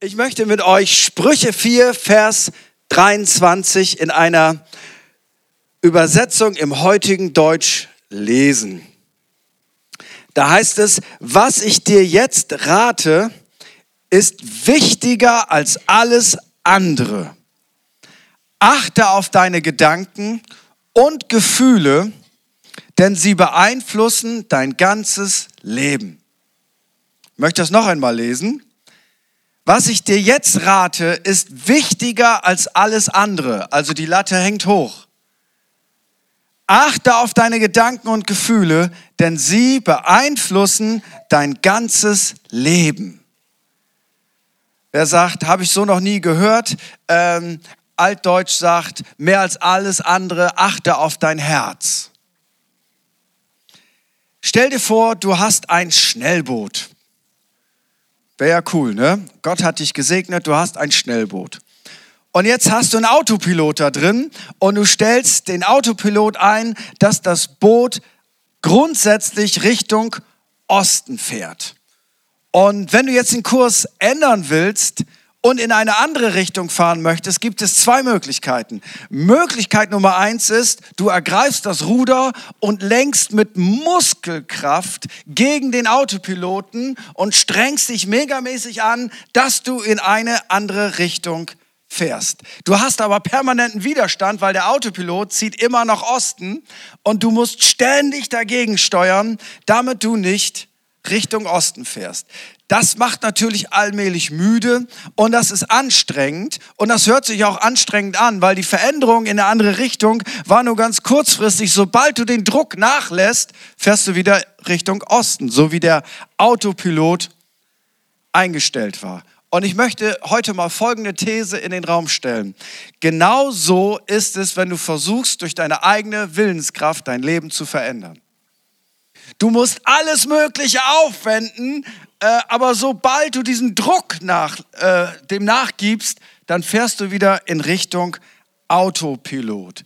Ich möchte mit euch Sprüche 4, Vers 23 in einer Übersetzung im heutigen Deutsch lesen. Da heißt es, was ich dir jetzt rate, ist wichtiger als alles andere. Achte auf deine Gedanken und Gefühle, denn sie beeinflussen dein ganzes Leben. Ich möchte das noch einmal lesen. Was ich dir jetzt rate, ist wichtiger als alles andere. Also die Latte hängt hoch. Achte auf deine Gedanken und Gefühle, denn sie beeinflussen dein ganzes Leben. Wer sagt, habe ich so noch nie gehört? Ähm, Altdeutsch sagt, mehr als alles andere, achte auf dein Herz. Stell dir vor, du hast ein Schnellboot. Wäre ja cool, ne? Gott hat dich gesegnet, du hast ein Schnellboot. Und jetzt hast du einen Autopilot da drin und du stellst den Autopilot ein, dass das Boot grundsätzlich Richtung Osten fährt. Und wenn du jetzt den Kurs ändern willst, und in eine andere Richtung fahren möchtest, gibt es zwei Möglichkeiten. Möglichkeit Nummer eins ist, du ergreifst das Ruder und lenkst mit Muskelkraft gegen den Autopiloten und strengst dich megamäßig an, dass du in eine andere Richtung fährst. Du hast aber permanenten Widerstand, weil der Autopilot zieht immer nach Osten und du musst ständig dagegen steuern, damit du nicht Richtung Osten fährst. Das macht natürlich allmählich müde und das ist anstrengend und das hört sich auch anstrengend an, weil die Veränderung in eine andere Richtung war nur ganz kurzfristig. Sobald du den Druck nachlässt, fährst du wieder Richtung Osten, so wie der Autopilot eingestellt war. Und ich möchte heute mal folgende These in den Raum stellen. Genau so ist es, wenn du versuchst, durch deine eigene Willenskraft dein Leben zu verändern. Du musst alles Mögliche aufwenden, äh, aber sobald du diesen Druck nach, äh, dem nachgibst, dann fährst du wieder in Richtung Autopilot.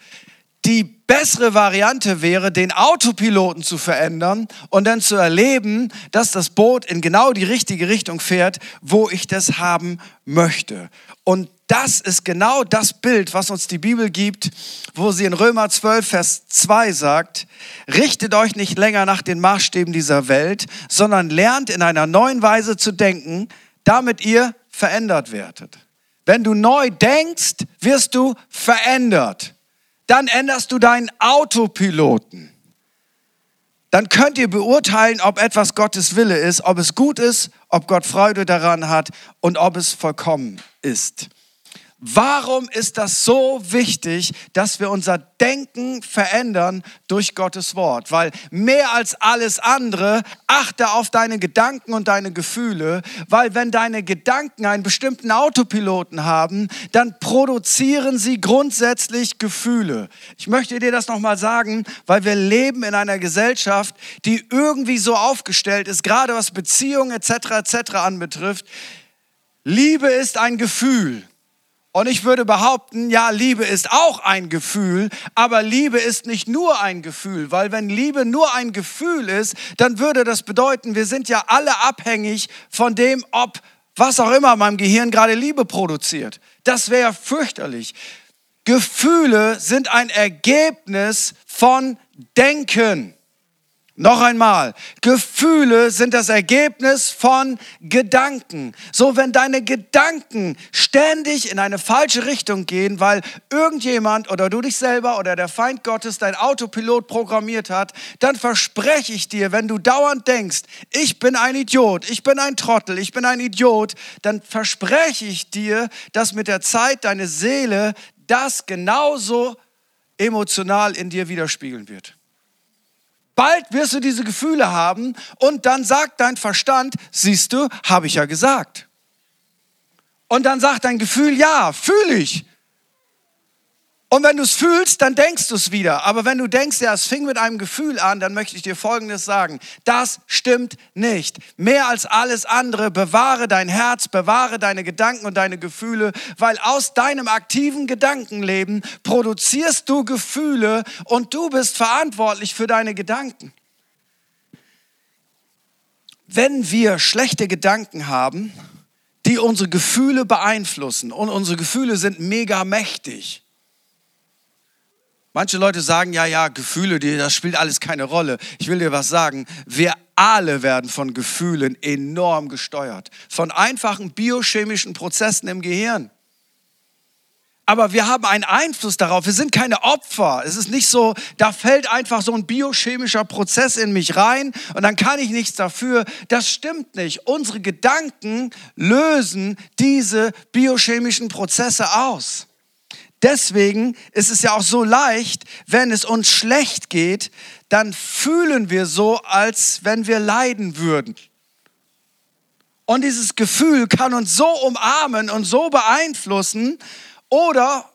Die bessere Variante wäre, den Autopiloten zu verändern und dann zu erleben, dass das Boot in genau die richtige Richtung fährt, wo ich das haben möchte. Und das ist genau das Bild, was uns die Bibel gibt, wo sie in Römer 12, Vers 2 sagt, richtet euch nicht länger nach den Maßstäben dieser Welt, sondern lernt in einer neuen Weise zu denken, damit ihr verändert werdet. Wenn du neu denkst, wirst du verändert. Dann änderst du deinen Autopiloten. Dann könnt ihr beurteilen, ob etwas Gottes Wille ist, ob es gut ist, ob Gott Freude daran hat und ob es vollkommen ist. Warum ist das so wichtig, dass wir unser Denken verändern durch Gottes Wort? Weil mehr als alles andere, achte auf deine Gedanken und deine Gefühle, weil wenn deine Gedanken einen bestimmten Autopiloten haben, dann produzieren sie grundsätzlich Gefühle. Ich möchte dir das nochmal sagen, weil wir leben in einer Gesellschaft, die irgendwie so aufgestellt ist, gerade was Beziehungen etc. etc. anbetrifft. Liebe ist ein Gefühl. Und ich würde behaupten, ja, Liebe ist auch ein Gefühl, aber Liebe ist nicht nur ein Gefühl, weil wenn Liebe nur ein Gefühl ist, dann würde das bedeuten, wir sind ja alle abhängig von dem, ob was auch immer meinem Gehirn gerade Liebe produziert. Das wäre fürchterlich. Gefühle sind ein Ergebnis von Denken. Noch einmal, Gefühle sind das Ergebnis von Gedanken. So, wenn deine Gedanken ständig in eine falsche Richtung gehen, weil irgendjemand oder du dich selber oder der Feind Gottes dein Autopilot programmiert hat, dann verspreche ich dir, wenn du dauernd denkst, ich bin ein Idiot, ich bin ein Trottel, ich bin ein Idiot, dann verspreche ich dir, dass mit der Zeit deine Seele das genauso emotional in dir widerspiegeln wird. Bald wirst du diese Gefühle haben und dann sagt dein Verstand, siehst du, habe ich ja gesagt. Und dann sagt dein Gefühl, ja, fühle ich. Und wenn du es fühlst, dann denkst du es wieder. Aber wenn du denkst, ja, es fing mit einem Gefühl an, dann möchte ich dir Folgendes sagen. Das stimmt nicht. Mehr als alles andere, bewahre dein Herz, bewahre deine Gedanken und deine Gefühle, weil aus deinem aktiven Gedankenleben produzierst du Gefühle und du bist verantwortlich für deine Gedanken. Wenn wir schlechte Gedanken haben, die unsere Gefühle beeinflussen. Und unsere Gefühle sind mega mächtig. Manche Leute sagen, ja, ja, Gefühle, das spielt alles keine Rolle. Ich will dir was sagen. Wir alle werden von Gefühlen enorm gesteuert. Von einfachen biochemischen Prozessen im Gehirn. Aber wir haben einen Einfluss darauf. Wir sind keine Opfer. Es ist nicht so, da fällt einfach so ein biochemischer Prozess in mich rein und dann kann ich nichts dafür. Das stimmt nicht. Unsere Gedanken lösen diese biochemischen Prozesse aus. Deswegen ist es ja auch so leicht, wenn es uns schlecht geht, dann fühlen wir so, als wenn wir leiden würden. Und dieses Gefühl kann uns so umarmen und so beeinflussen, oder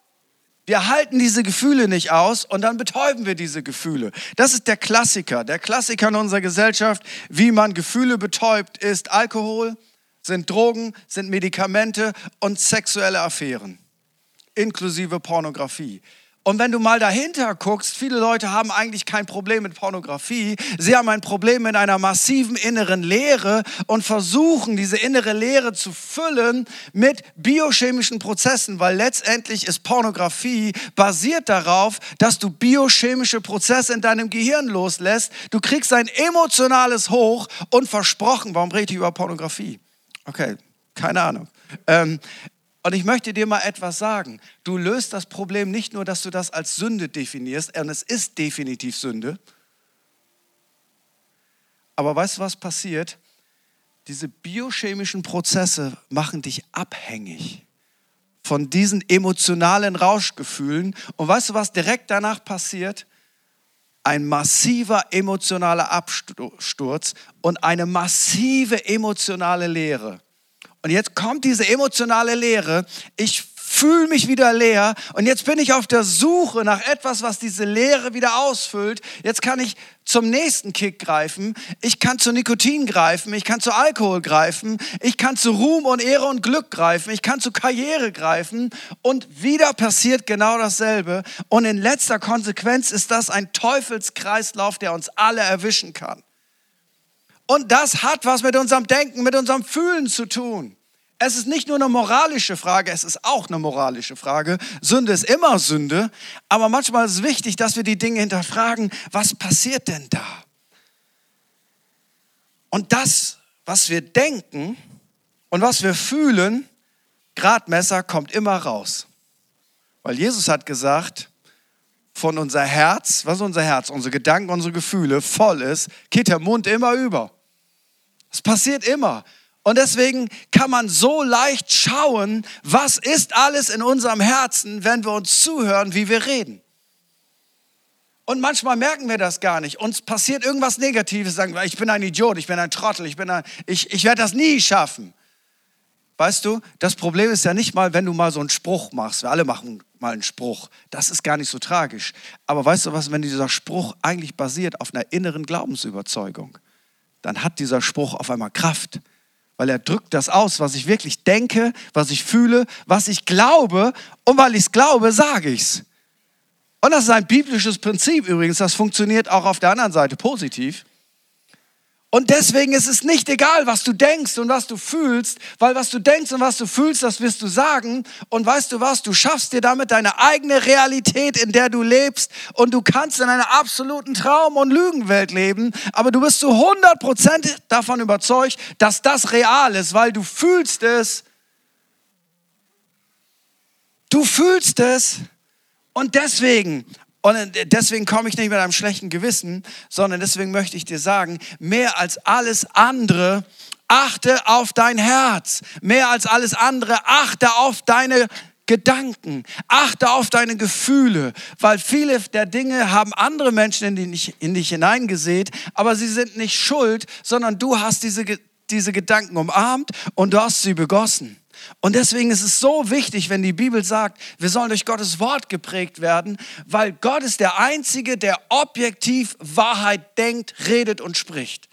wir halten diese Gefühle nicht aus und dann betäuben wir diese Gefühle. Das ist der Klassiker. Der Klassiker in unserer Gesellschaft, wie man Gefühle betäubt, ist Alkohol, sind Drogen, sind Medikamente und sexuelle Affären, inklusive Pornografie. Und wenn du mal dahinter guckst, viele Leute haben eigentlich kein Problem mit Pornografie. Sie haben ein Problem mit einer massiven inneren Leere und versuchen, diese innere Leere zu füllen mit biochemischen Prozessen, weil letztendlich ist Pornografie basiert darauf, dass du biochemische Prozesse in deinem Gehirn loslässt. Du kriegst ein emotionales Hoch und versprochen, warum rede ich über Pornografie? Okay, keine Ahnung. Ähm, und ich möchte dir mal etwas sagen. Du löst das Problem nicht nur, dass du das als Sünde definierst, und es ist definitiv Sünde. Aber weißt du, was passiert? Diese biochemischen Prozesse machen dich abhängig von diesen emotionalen Rauschgefühlen. Und weißt du, was direkt danach passiert? Ein massiver emotionaler Absturz und eine massive emotionale Leere. Und jetzt kommt diese emotionale Leere. Ich fühle mich wieder leer und jetzt bin ich auf der Suche nach etwas, was diese Leere wieder ausfüllt. Jetzt kann ich zum nächsten Kick greifen. Ich kann zu Nikotin greifen. Ich kann zu Alkohol greifen. Ich kann zu Ruhm und Ehre und Glück greifen. Ich kann zu Karriere greifen. Und wieder passiert genau dasselbe. Und in letzter Konsequenz ist das ein Teufelskreislauf, der uns alle erwischen kann. Und das hat was mit unserem Denken, mit unserem Fühlen zu tun. Es ist nicht nur eine moralische Frage, es ist auch eine moralische Frage. Sünde ist immer Sünde, aber manchmal ist es wichtig, dass wir die Dinge hinterfragen, was passiert denn da? Und das, was wir denken und was wir fühlen, Gradmesser kommt immer raus. Weil Jesus hat gesagt, von unser Herz, was unser Herz, unsere Gedanken, unsere Gefühle voll ist, geht der Mund immer über. Es passiert immer. Und deswegen kann man so leicht schauen, was ist alles in unserem Herzen, wenn wir uns zuhören, wie wir reden. Und manchmal merken wir das gar nicht. Uns passiert irgendwas Negatives, sagen wir, ich bin ein Idiot, ich bin ein Trottel, ich, ich, ich werde das nie schaffen. Weißt du, das Problem ist ja nicht mal, wenn du mal so einen Spruch machst. Wir alle machen mal einen Spruch. Das ist gar nicht so tragisch. Aber weißt du was, wenn dieser Spruch eigentlich basiert auf einer inneren Glaubensüberzeugung, dann hat dieser Spruch auf einmal Kraft weil er drückt das aus, was ich wirklich denke, was ich fühle, was ich glaube und weil ich es glaube, sage ich es. Und das ist ein biblisches Prinzip übrigens, das funktioniert auch auf der anderen Seite positiv. Und deswegen ist es nicht egal, was du denkst und was du fühlst, weil was du denkst und was du fühlst, das wirst du sagen. Und weißt du was, du schaffst dir damit deine eigene Realität, in der du lebst. Und du kannst in einer absoluten Traum- und Lügenwelt leben. Aber du bist zu 100% davon überzeugt, dass das real ist, weil du fühlst es. Du fühlst es. Und deswegen und deswegen komme ich nicht mit einem schlechten Gewissen, sondern deswegen möchte ich dir sagen, mehr als alles andere, achte auf dein Herz. Mehr als alles andere, achte auf deine Gedanken, achte auf deine Gefühle, weil viele der Dinge haben andere Menschen in dich, in dich hineingesät, aber sie sind nicht schuld, sondern du hast diese, diese Gedanken umarmt und du hast sie begossen. Und deswegen ist es so wichtig, wenn die Bibel sagt, wir sollen durch Gottes Wort geprägt werden, weil Gott ist der Einzige, der objektiv Wahrheit denkt, redet und spricht.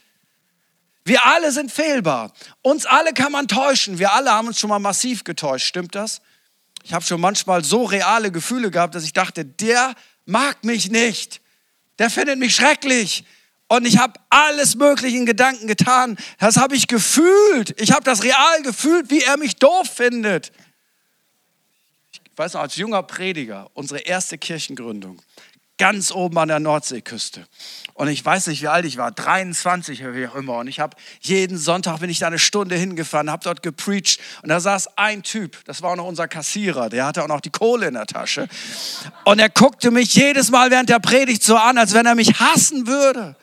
Wir alle sind fehlbar. Uns alle kann man täuschen. Wir alle haben uns schon mal massiv getäuscht. Stimmt das? Ich habe schon manchmal so reale Gefühle gehabt, dass ich dachte, der mag mich nicht. Der findet mich schrecklich. Und ich habe alles Mögliche in Gedanken getan. Das habe ich gefühlt. Ich habe das real gefühlt, wie er mich doof findet. Ich weiß noch, als junger Prediger, unsere erste Kirchengründung, ganz oben an der Nordseeküste. Und ich weiß nicht, wie alt ich war, 23 oder wie auch immer. Und ich habe jeden Sonntag bin ich da eine Stunde hingefahren, habe dort gepreacht. Und da saß ein Typ, das war auch noch unser Kassierer, der hatte auch noch die Kohle in der Tasche. Und er guckte mich jedes Mal während der Predigt so an, als wenn er mich hassen würde.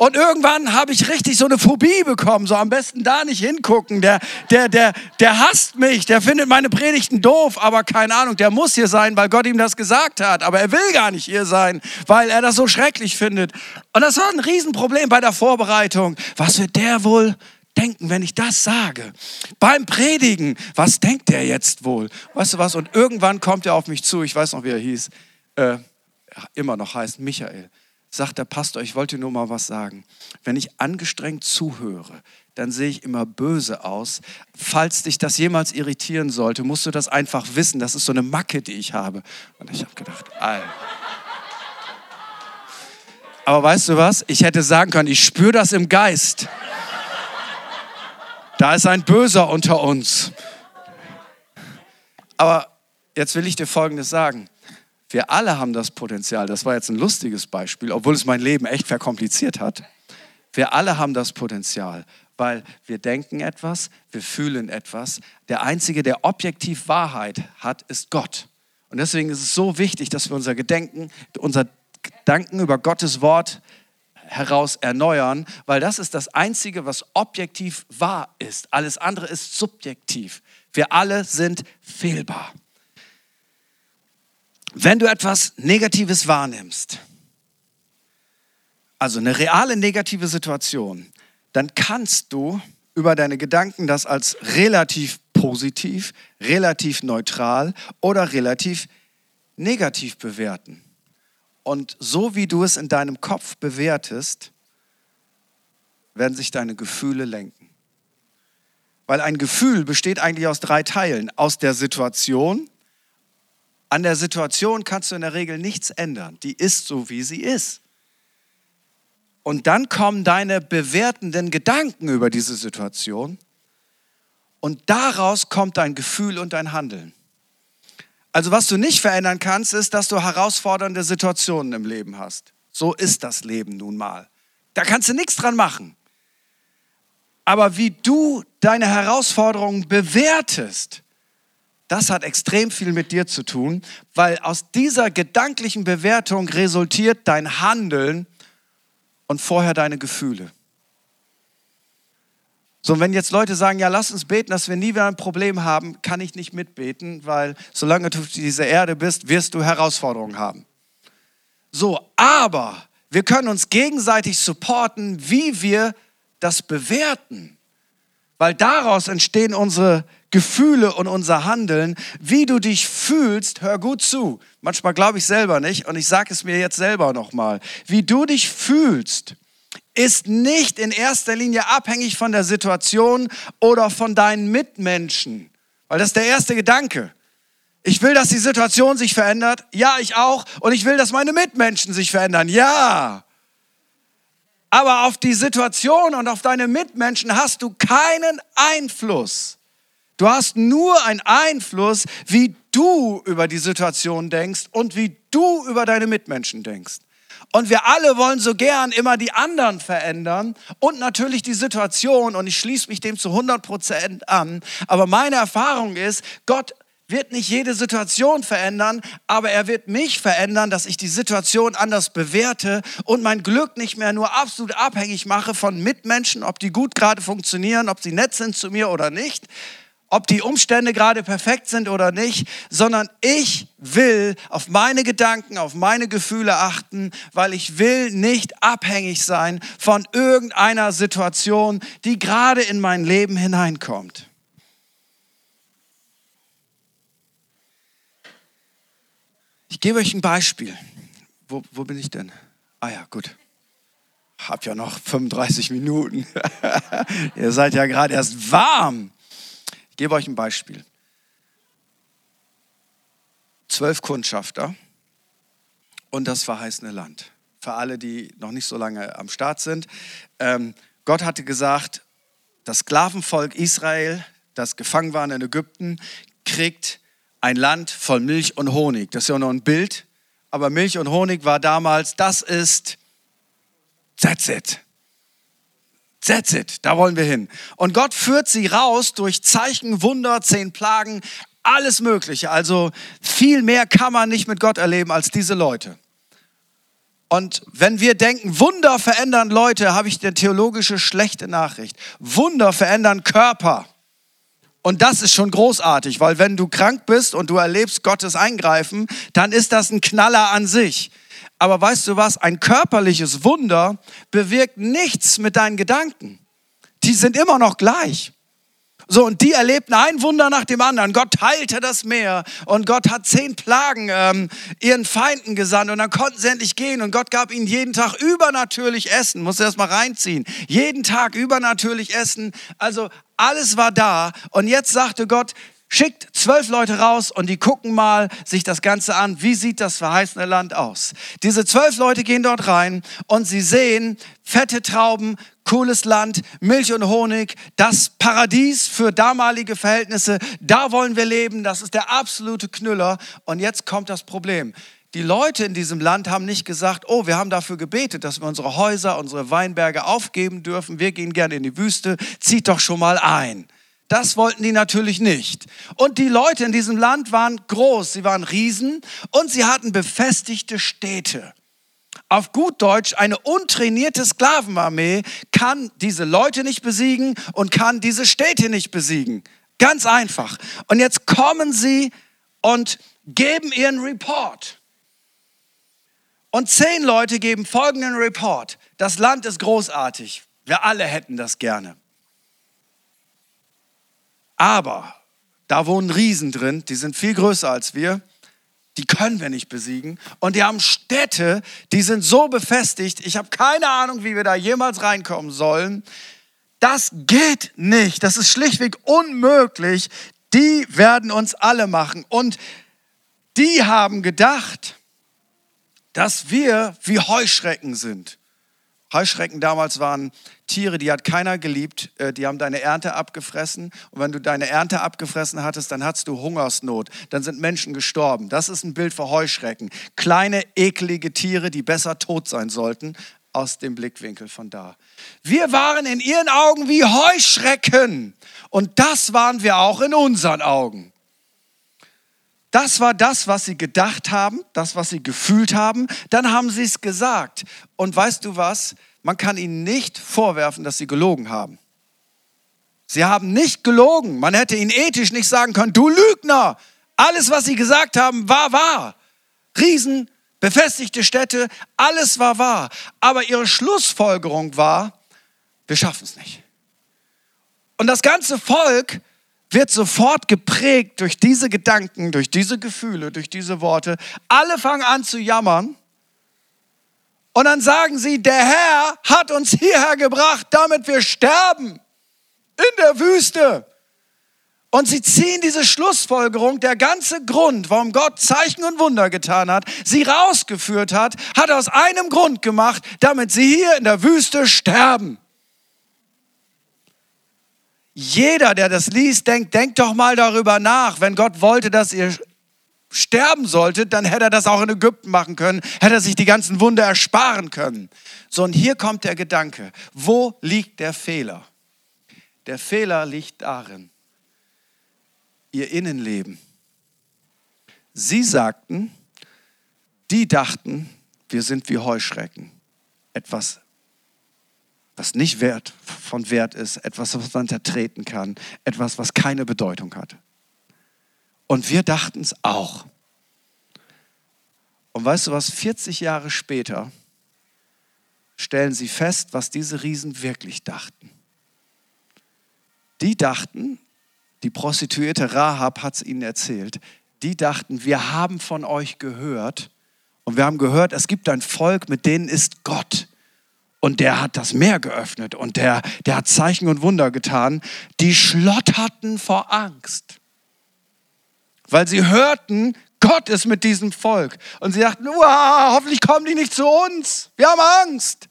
Und irgendwann habe ich richtig so eine Phobie bekommen, so am besten da nicht hingucken. Der, der, der, der hasst mich, der findet meine Predigten doof, aber keine Ahnung, der muss hier sein, weil Gott ihm das gesagt hat. Aber er will gar nicht hier sein, weil er das so schrecklich findet. Und das war ein Riesenproblem bei der Vorbereitung. Was wird der wohl denken, wenn ich das sage? Beim Predigen, was denkt der jetzt wohl? Weißt du was? Und irgendwann kommt er auf mich zu, ich weiß noch, wie er hieß, äh, immer noch heißt Michael sagt der Pastor, ich wollte nur mal was sagen. Wenn ich angestrengt zuhöre, dann sehe ich immer böse aus. Falls dich das jemals irritieren sollte, musst du das einfach wissen. Das ist so eine Macke, die ich habe. Und ich habe gedacht, Alter. Aber weißt du was? Ich hätte sagen können, ich spüre das im Geist. Da ist ein Böser unter uns. Aber jetzt will ich dir Folgendes sagen. Wir alle haben das Potenzial, das war jetzt ein lustiges Beispiel, obwohl es mein Leben echt verkompliziert hat. Wir alle haben das Potenzial, weil wir denken etwas, wir fühlen etwas. Der Einzige, der objektiv Wahrheit hat, ist Gott. Und deswegen ist es so wichtig, dass wir unser Gedenken, unser Gedanken über Gottes Wort heraus erneuern, weil das ist das Einzige, was objektiv wahr ist. Alles andere ist subjektiv. Wir alle sind fehlbar. Wenn du etwas Negatives wahrnimmst, also eine reale negative Situation, dann kannst du über deine Gedanken das als relativ positiv, relativ neutral oder relativ negativ bewerten. Und so wie du es in deinem Kopf bewertest, werden sich deine Gefühle lenken. Weil ein Gefühl besteht eigentlich aus drei Teilen. Aus der Situation, an der Situation kannst du in der Regel nichts ändern. Die ist so, wie sie ist. Und dann kommen deine bewertenden Gedanken über diese Situation und daraus kommt dein Gefühl und dein Handeln. Also was du nicht verändern kannst, ist, dass du herausfordernde Situationen im Leben hast. So ist das Leben nun mal. Da kannst du nichts dran machen. Aber wie du deine Herausforderungen bewertest, das hat extrem viel mit dir zu tun, weil aus dieser gedanklichen Bewertung resultiert dein Handeln und vorher deine Gefühle. So, wenn jetzt Leute sagen, ja, lass uns beten, dass wir nie wieder ein Problem haben, kann ich nicht mitbeten, weil solange du auf dieser Erde bist, wirst du Herausforderungen haben. So, aber wir können uns gegenseitig supporten, wie wir das bewerten, weil daraus entstehen unsere Gefühle und unser Handeln, wie du dich fühlst, hör gut zu. Manchmal glaube ich selber nicht und ich sage es mir jetzt selber nochmal. Wie du dich fühlst, ist nicht in erster Linie abhängig von der Situation oder von deinen Mitmenschen, weil das ist der erste Gedanke. Ich will, dass die Situation sich verändert. Ja, ich auch. Und ich will, dass meine Mitmenschen sich verändern. Ja. Aber auf die Situation und auf deine Mitmenschen hast du keinen Einfluss. Du hast nur einen Einfluss, wie du über die Situation denkst und wie du über deine Mitmenschen denkst. Und wir alle wollen so gern immer die anderen verändern und natürlich die Situation. Und ich schließe mich dem zu 100 Prozent an. Aber meine Erfahrung ist, Gott wird nicht jede Situation verändern, aber er wird mich verändern, dass ich die Situation anders bewerte und mein Glück nicht mehr nur absolut abhängig mache von Mitmenschen, ob die gut gerade funktionieren, ob sie nett sind zu mir oder nicht, ob die Umstände gerade perfekt sind oder nicht, sondern ich will auf meine Gedanken, auf meine Gefühle achten, weil ich will nicht abhängig sein von irgendeiner Situation, die gerade in mein Leben hineinkommt. Ich gebe euch ein Beispiel. Wo, wo bin ich denn? Ah ja, gut. Hab ja noch 35 Minuten. Ihr seid ja gerade erst warm gebe euch ein Beispiel. Zwölf Kundschafter und das verheißene Land. für alle, die noch nicht so lange am Start sind. Ähm, Gott hatte gesagt, das Sklavenvolk Israel, das gefangen war in Ägypten, kriegt ein Land voll Milch und Honig. Das ist ja nur ein Bild, aber Milch und Honig war damals, das ist, that's it. That's it, da wollen wir hin. Und Gott führt sie raus durch Zeichen, Wunder, zehn Plagen, alles Mögliche. Also viel mehr kann man nicht mit Gott erleben als diese Leute. Und wenn wir denken, Wunder verändern Leute, habe ich eine theologische schlechte Nachricht. Wunder verändern Körper. Und das ist schon großartig, weil wenn du krank bist und du erlebst Gottes Eingreifen, dann ist das ein Knaller an sich. Aber weißt du was? Ein körperliches Wunder bewirkt nichts mit deinen Gedanken. Die sind immer noch gleich. So, und die erlebten ein Wunder nach dem anderen. Gott teilte das Meer und Gott hat zehn Plagen ähm, ihren Feinden gesandt und dann konnten sie endlich gehen und Gott gab ihnen jeden Tag übernatürlich Essen. Muss erst mal reinziehen. Jeden Tag übernatürlich Essen. Also alles war da und jetzt sagte Gott, schickt zwölf Leute raus und die gucken mal sich das Ganze an. Wie sieht das verheißene Land aus? Diese zwölf Leute gehen dort rein und sie sehen fette Trauben, cooles Land, Milch und Honig, das Paradies für damalige Verhältnisse. Da wollen wir leben. Das ist der absolute Knüller. Und jetzt kommt das Problem. Die Leute in diesem Land haben nicht gesagt, oh, wir haben dafür gebetet, dass wir unsere Häuser, unsere Weinberge aufgeben dürfen. Wir gehen gerne in die Wüste. Zieht doch schon mal ein. Das wollten die natürlich nicht. Und die Leute in diesem Land waren groß, sie waren Riesen und sie hatten befestigte Städte. Auf gut Deutsch, eine untrainierte Sklavenarmee kann diese Leute nicht besiegen und kann diese Städte nicht besiegen. Ganz einfach. Und jetzt kommen sie und geben ihren Report. Und zehn Leute geben folgenden Report. Das Land ist großartig. Wir alle hätten das gerne. Aber da wohnen Riesen drin, die sind viel größer als wir. Die können wir nicht besiegen. Und die haben Städte, die sind so befestigt. Ich habe keine Ahnung, wie wir da jemals reinkommen sollen. Das geht nicht. Das ist schlichtweg unmöglich. Die werden uns alle machen. Und die haben gedacht, dass wir wie Heuschrecken sind. Heuschrecken damals waren Tiere, die hat keiner geliebt, äh, die haben deine Ernte abgefressen. Und wenn du deine Ernte abgefressen hattest, dann hattest du Hungersnot. Dann sind Menschen gestorben. Das ist ein Bild für Heuschrecken. Kleine, eklige Tiere, die besser tot sein sollten, aus dem Blickwinkel von da. Wir waren in ihren Augen wie Heuschrecken. Und das waren wir auch in unseren Augen. Das war das, was sie gedacht haben, das, was sie gefühlt haben. Dann haben sie es gesagt. Und weißt du was? man kann ihnen nicht vorwerfen, dass sie gelogen haben. Sie haben nicht gelogen. Man hätte ihnen ethisch nicht sagen können, du Lügner, alles, was sie gesagt haben, war wahr. Riesen, befestigte Städte, alles war wahr. Aber ihre Schlussfolgerung war, wir schaffen es nicht. Und das ganze Volk wird sofort geprägt durch diese Gedanken, durch diese Gefühle, durch diese Worte. Alle fangen an zu jammern und dann sagen sie, der Herr hat uns hierher gebracht, damit wir sterben in der Wüste. Und sie ziehen diese Schlussfolgerung, der ganze Grund, warum Gott Zeichen und Wunder getan hat, sie rausgeführt hat, hat aus einem Grund gemacht, damit sie hier in der Wüste sterben. Jeder, der das liest, denkt, denkt doch mal darüber nach, wenn Gott wollte, dass ihr sterben sollte, dann hätte er das auch in Ägypten machen können, hätte er sich die ganzen Wunder ersparen können. So, und hier kommt der Gedanke, wo liegt der Fehler? Der Fehler liegt darin, ihr Innenleben. Sie sagten, die dachten, wir sind wie Heuschrecken. Etwas, was nicht wert, von Wert ist, etwas, was man zertreten kann, etwas, was keine Bedeutung hat. Und wir dachten es auch. Und weißt du was, 40 Jahre später stellen sie fest, was diese Riesen wirklich dachten. Die dachten, die Prostituierte Rahab hat es ihnen erzählt, die dachten, wir haben von euch gehört und wir haben gehört, es gibt ein Volk, mit denen ist Gott. Und der hat das Meer geöffnet und der, der hat Zeichen und Wunder getan. Die schlotterten vor Angst weil sie hörten, Gott ist mit diesem Volk. Und sie dachten, hoffentlich kommen die nicht zu uns. Wir haben Angst.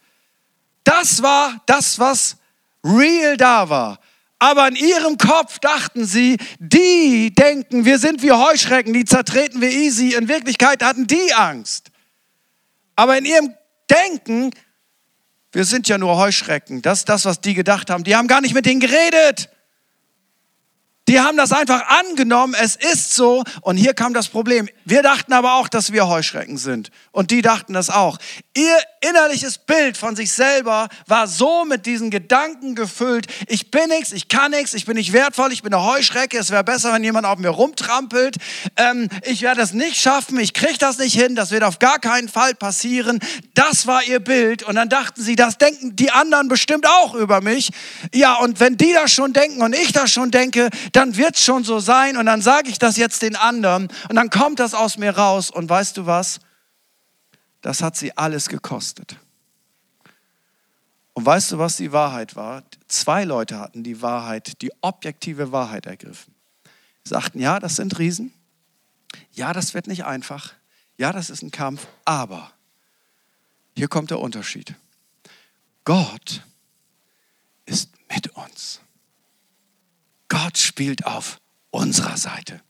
Das war das, was real da war. Aber in ihrem Kopf dachten sie, die denken, wir sind wie Heuschrecken, die zertreten wir easy. In Wirklichkeit hatten die Angst. Aber in ihrem Denken, wir sind ja nur Heuschrecken. Das ist das, was die gedacht haben. Die haben gar nicht mit denen geredet. Die haben das einfach angenommen, es ist so. Und hier kam das Problem. Wir dachten aber auch, dass wir Heuschrecken sind. Und die dachten das auch. Ihr innerliches Bild von sich selber war so mit diesen Gedanken gefüllt. Ich bin nichts, ich kann nichts, ich bin nicht wertvoll, ich bin eine Heuschrecke. Es wäre besser, wenn jemand auf mir rumtrampelt. Ähm, ich werde es nicht schaffen, ich kriege das nicht hin, das wird auf gar keinen Fall passieren. Das war ihr Bild. Und dann dachten sie, das denken die anderen bestimmt auch über mich. Ja, und wenn die das schon denken und ich das schon denke, dann wird es schon so sein und dann sage ich das jetzt den anderen und dann kommt das aus mir raus und weißt du was? Das hat sie alles gekostet. Und weißt du, was die Wahrheit war? Zwei Leute hatten die Wahrheit, die objektive Wahrheit ergriffen. Sie sagten, ja, das sind Riesen. Ja, das wird nicht einfach. Ja, das ist ein Kampf. Aber hier kommt der Unterschied. Gott ist mit uns. Gott spielt auf unserer Seite.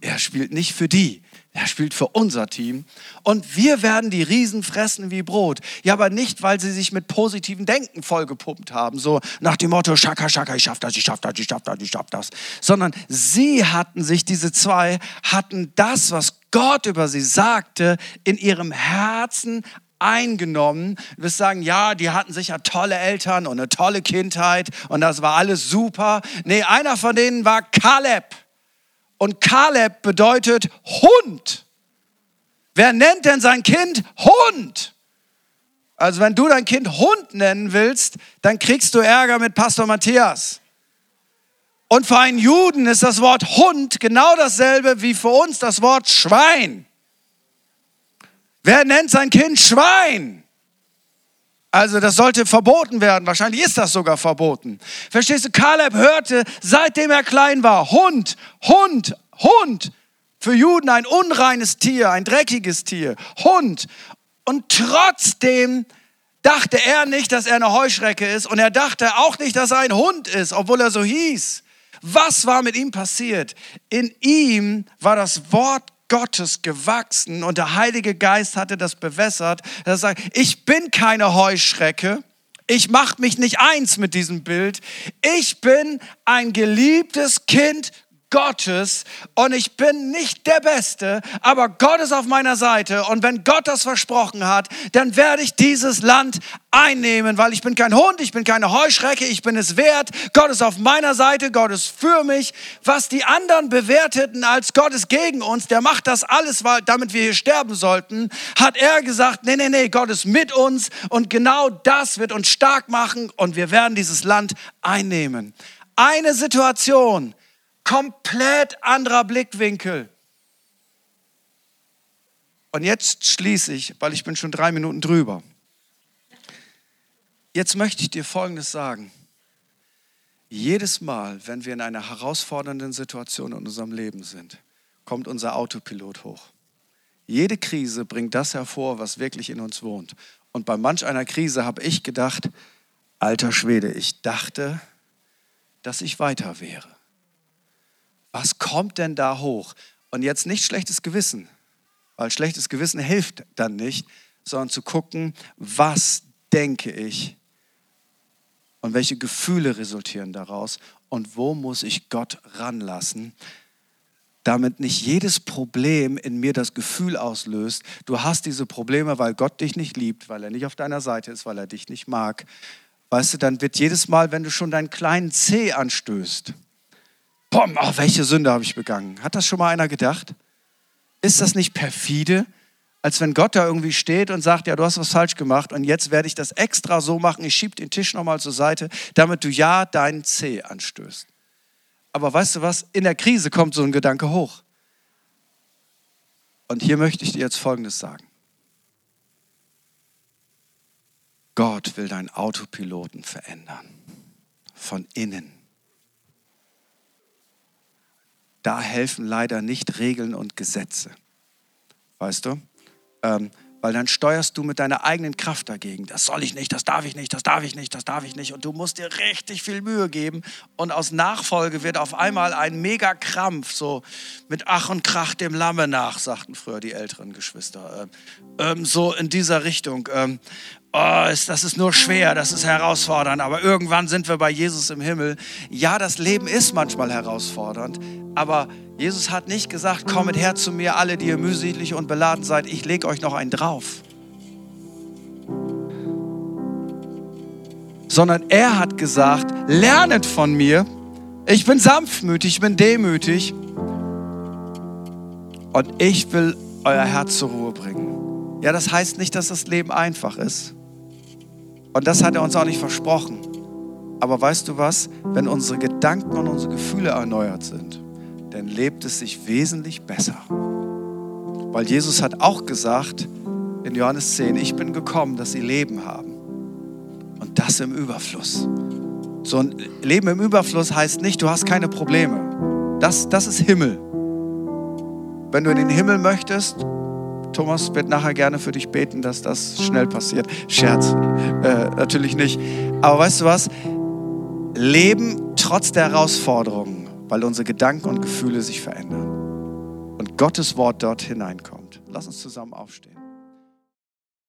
Er spielt nicht für die, er spielt für unser Team. Und wir werden die Riesen fressen wie Brot. Ja, aber nicht, weil sie sich mit positiven Denken vollgepumpt haben, so nach dem Motto, Schaka, Schaka, ich schaff das, ich schaff das, ich schaff das, ich schaff das. Sondern sie hatten sich, diese zwei, hatten das, was Gott über sie sagte, in ihrem Herzen eingenommen. Wirst sagen, ja, die hatten sicher tolle Eltern und eine tolle Kindheit und das war alles super. Nee, einer von denen war Kaleb. Und Kaleb bedeutet Hund. Wer nennt denn sein Kind Hund? Also wenn du dein Kind Hund nennen willst, dann kriegst du Ärger mit Pastor Matthias. Und für einen Juden ist das Wort Hund genau dasselbe wie für uns das Wort Schwein. Wer nennt sein Kind Schwein? Also das sollte verboten werden. Wahrscheinlich ist das sogar verboten. Verstehst du? Kaleb hörte, seitdem er klein war, Hund, Hund, Hund. Für Juden ein unreines Tier, ein dreckiges Tier, Hund. Und trotzdem dachte er nicht, dass er eine Heuschrecke ist und er dachte auch nicht, dass er ein Hund ist, obwohl er so hieß. Was war mit ihm passiert? In ihm war das Wort Gottes gewachsen und der Heilige Geist hatte das bewässert. Er sagt, ich bin keine Heuschrecke. Ich mache mich nicht eins mit diesem Bild. Ich bin ein geliebtes Kind Gottes und ich bin nicht der Beste, aber Gott ist auf meiner Seite und wenn Gott das versprochen hat, dann werde ich dieses Land einnehmen, weil ich bin kein Hund, ich bin keine Heuschrecke, ich bin es wert. Gott ist auf meiner Seite, Gott ist für mich. Was die anderen bewerteten als Gott ist gegen uns, der macht das alles, weil, damit wir hier sterben sollten, hat er gesagt, nee, nee, nee, Gott ist mit uns und genau das wird uns stark machen und wir werden dieses Land einnehmen. Eine Situation, Komplett anderer Blickwinkel. Und jetzt schließe ich, weil ich bin schon drei Minuten drüber. Jetzt möchte ich dir Folgendes sagen. Jedes Mal, wenn wir in einer herausfordernden Situation in unserem Leben sind, kommt unser Autopilot hoch. Jede Krise bringt das hervor, was wirklich in uns wohnt. Und bei manch einer Krise habe ich gedacht, alter Schwede, ich dachte, dass ich weiter wäre was kommt denn da hoch? Und jetzt nicht schlechtes Gewissen, weil schlechtes Gewissen hilft dann nicht, sondern zu gucken, was denke ich und welche Gefühle resultieren daraus und wo muss ich Gott ranlassen, damit nicht jedes Problem in mir das Gefühl auslöst, du hast diese Probleme, weil Gott dich nicht liebt, weil er nicht auf deiner Seite ist, weil er dich nicht mag. Weißt du, dann wird jedes Mal, wenn du schon deinen kleinen C anstößt, Bom, oh, welche Sünde habe ich begangen? Hat das schon mal einer gedacht? Ist das nicht perfide? Als wenn Gott da irgendwie steht und sagt, ja, du hast was falsch gemacht und jetzt werde ich das extra so machen, ich schiebe den Tisch nochmal zur Seite, damit du ja deinen C anstößt. Aber weißt du was? In der Krise kommt so ein Gedanke hoch. Und hier möchte ich dir jetzt Folgendes sagen. Gott will deinen Autopiloten verändern. Von innen da helfen leider nicht Regeln und Gesetze. Weißt du? Ähm, weil dann steuerst du mit deiner eigenen Kraft dagegen. Das soll ich nicht, das darf ich nicht, das darf ich nicht, das darf ich nicht. Und du musst dir richtig viel Mühe geben. Und aus Nachfolge wird auf einmal ein Mega-Krampf, so mit Ach und Krach dem Lamme nach, sagten früher die älteren Geschwister. Ähm, ähm so in dieser Richtung. Ähm, oh, ist, das ist nur schwer, das ist herausfordernd, aber irgendwann sind wir bei Jesus im Himmel. Ja, das Leben ist manchmal herausfordernd, aber Jesus hat nicht gesagt, kommet her zu mir, alle, die ihr mühselig und beladen seid, ich lege euch noch einen drauf. Sondern er hat gesagt, lernet von mir, ich bin sanftmütig, ich bin demütig und ich will euer Herz zur Ruhe bringen. Ja, das heißt nicht, dass das Leben einfach ist. Und das hat er uns auch nicht versprochen. Aber weißt du was? Wenn unsere Gedanken und unsere Gefühle erneuert sind, dann lebt es sich wesentlich besser. Weil Jesus hat auch gesagt in Johannes 10, ich bin gekommen, dass sie Leben haben. Und das im Überfluss. So ein Leben im Überfluss heißt nicht, du hast keine Probleme. Das, das ist Himmel. Wenn du in den Himmel möchtest, Thomas wird nachher gerne für dich beten, dass das schnell passiert. Scherz, äh, natürlich nicht. Aber weißt du was? Leben trotz der Herausforderungen, weil unsere Gedanken und Gefühle sich verändern und Gottes Wort dort hineinkommt. Lass uns zusammen aufstehen.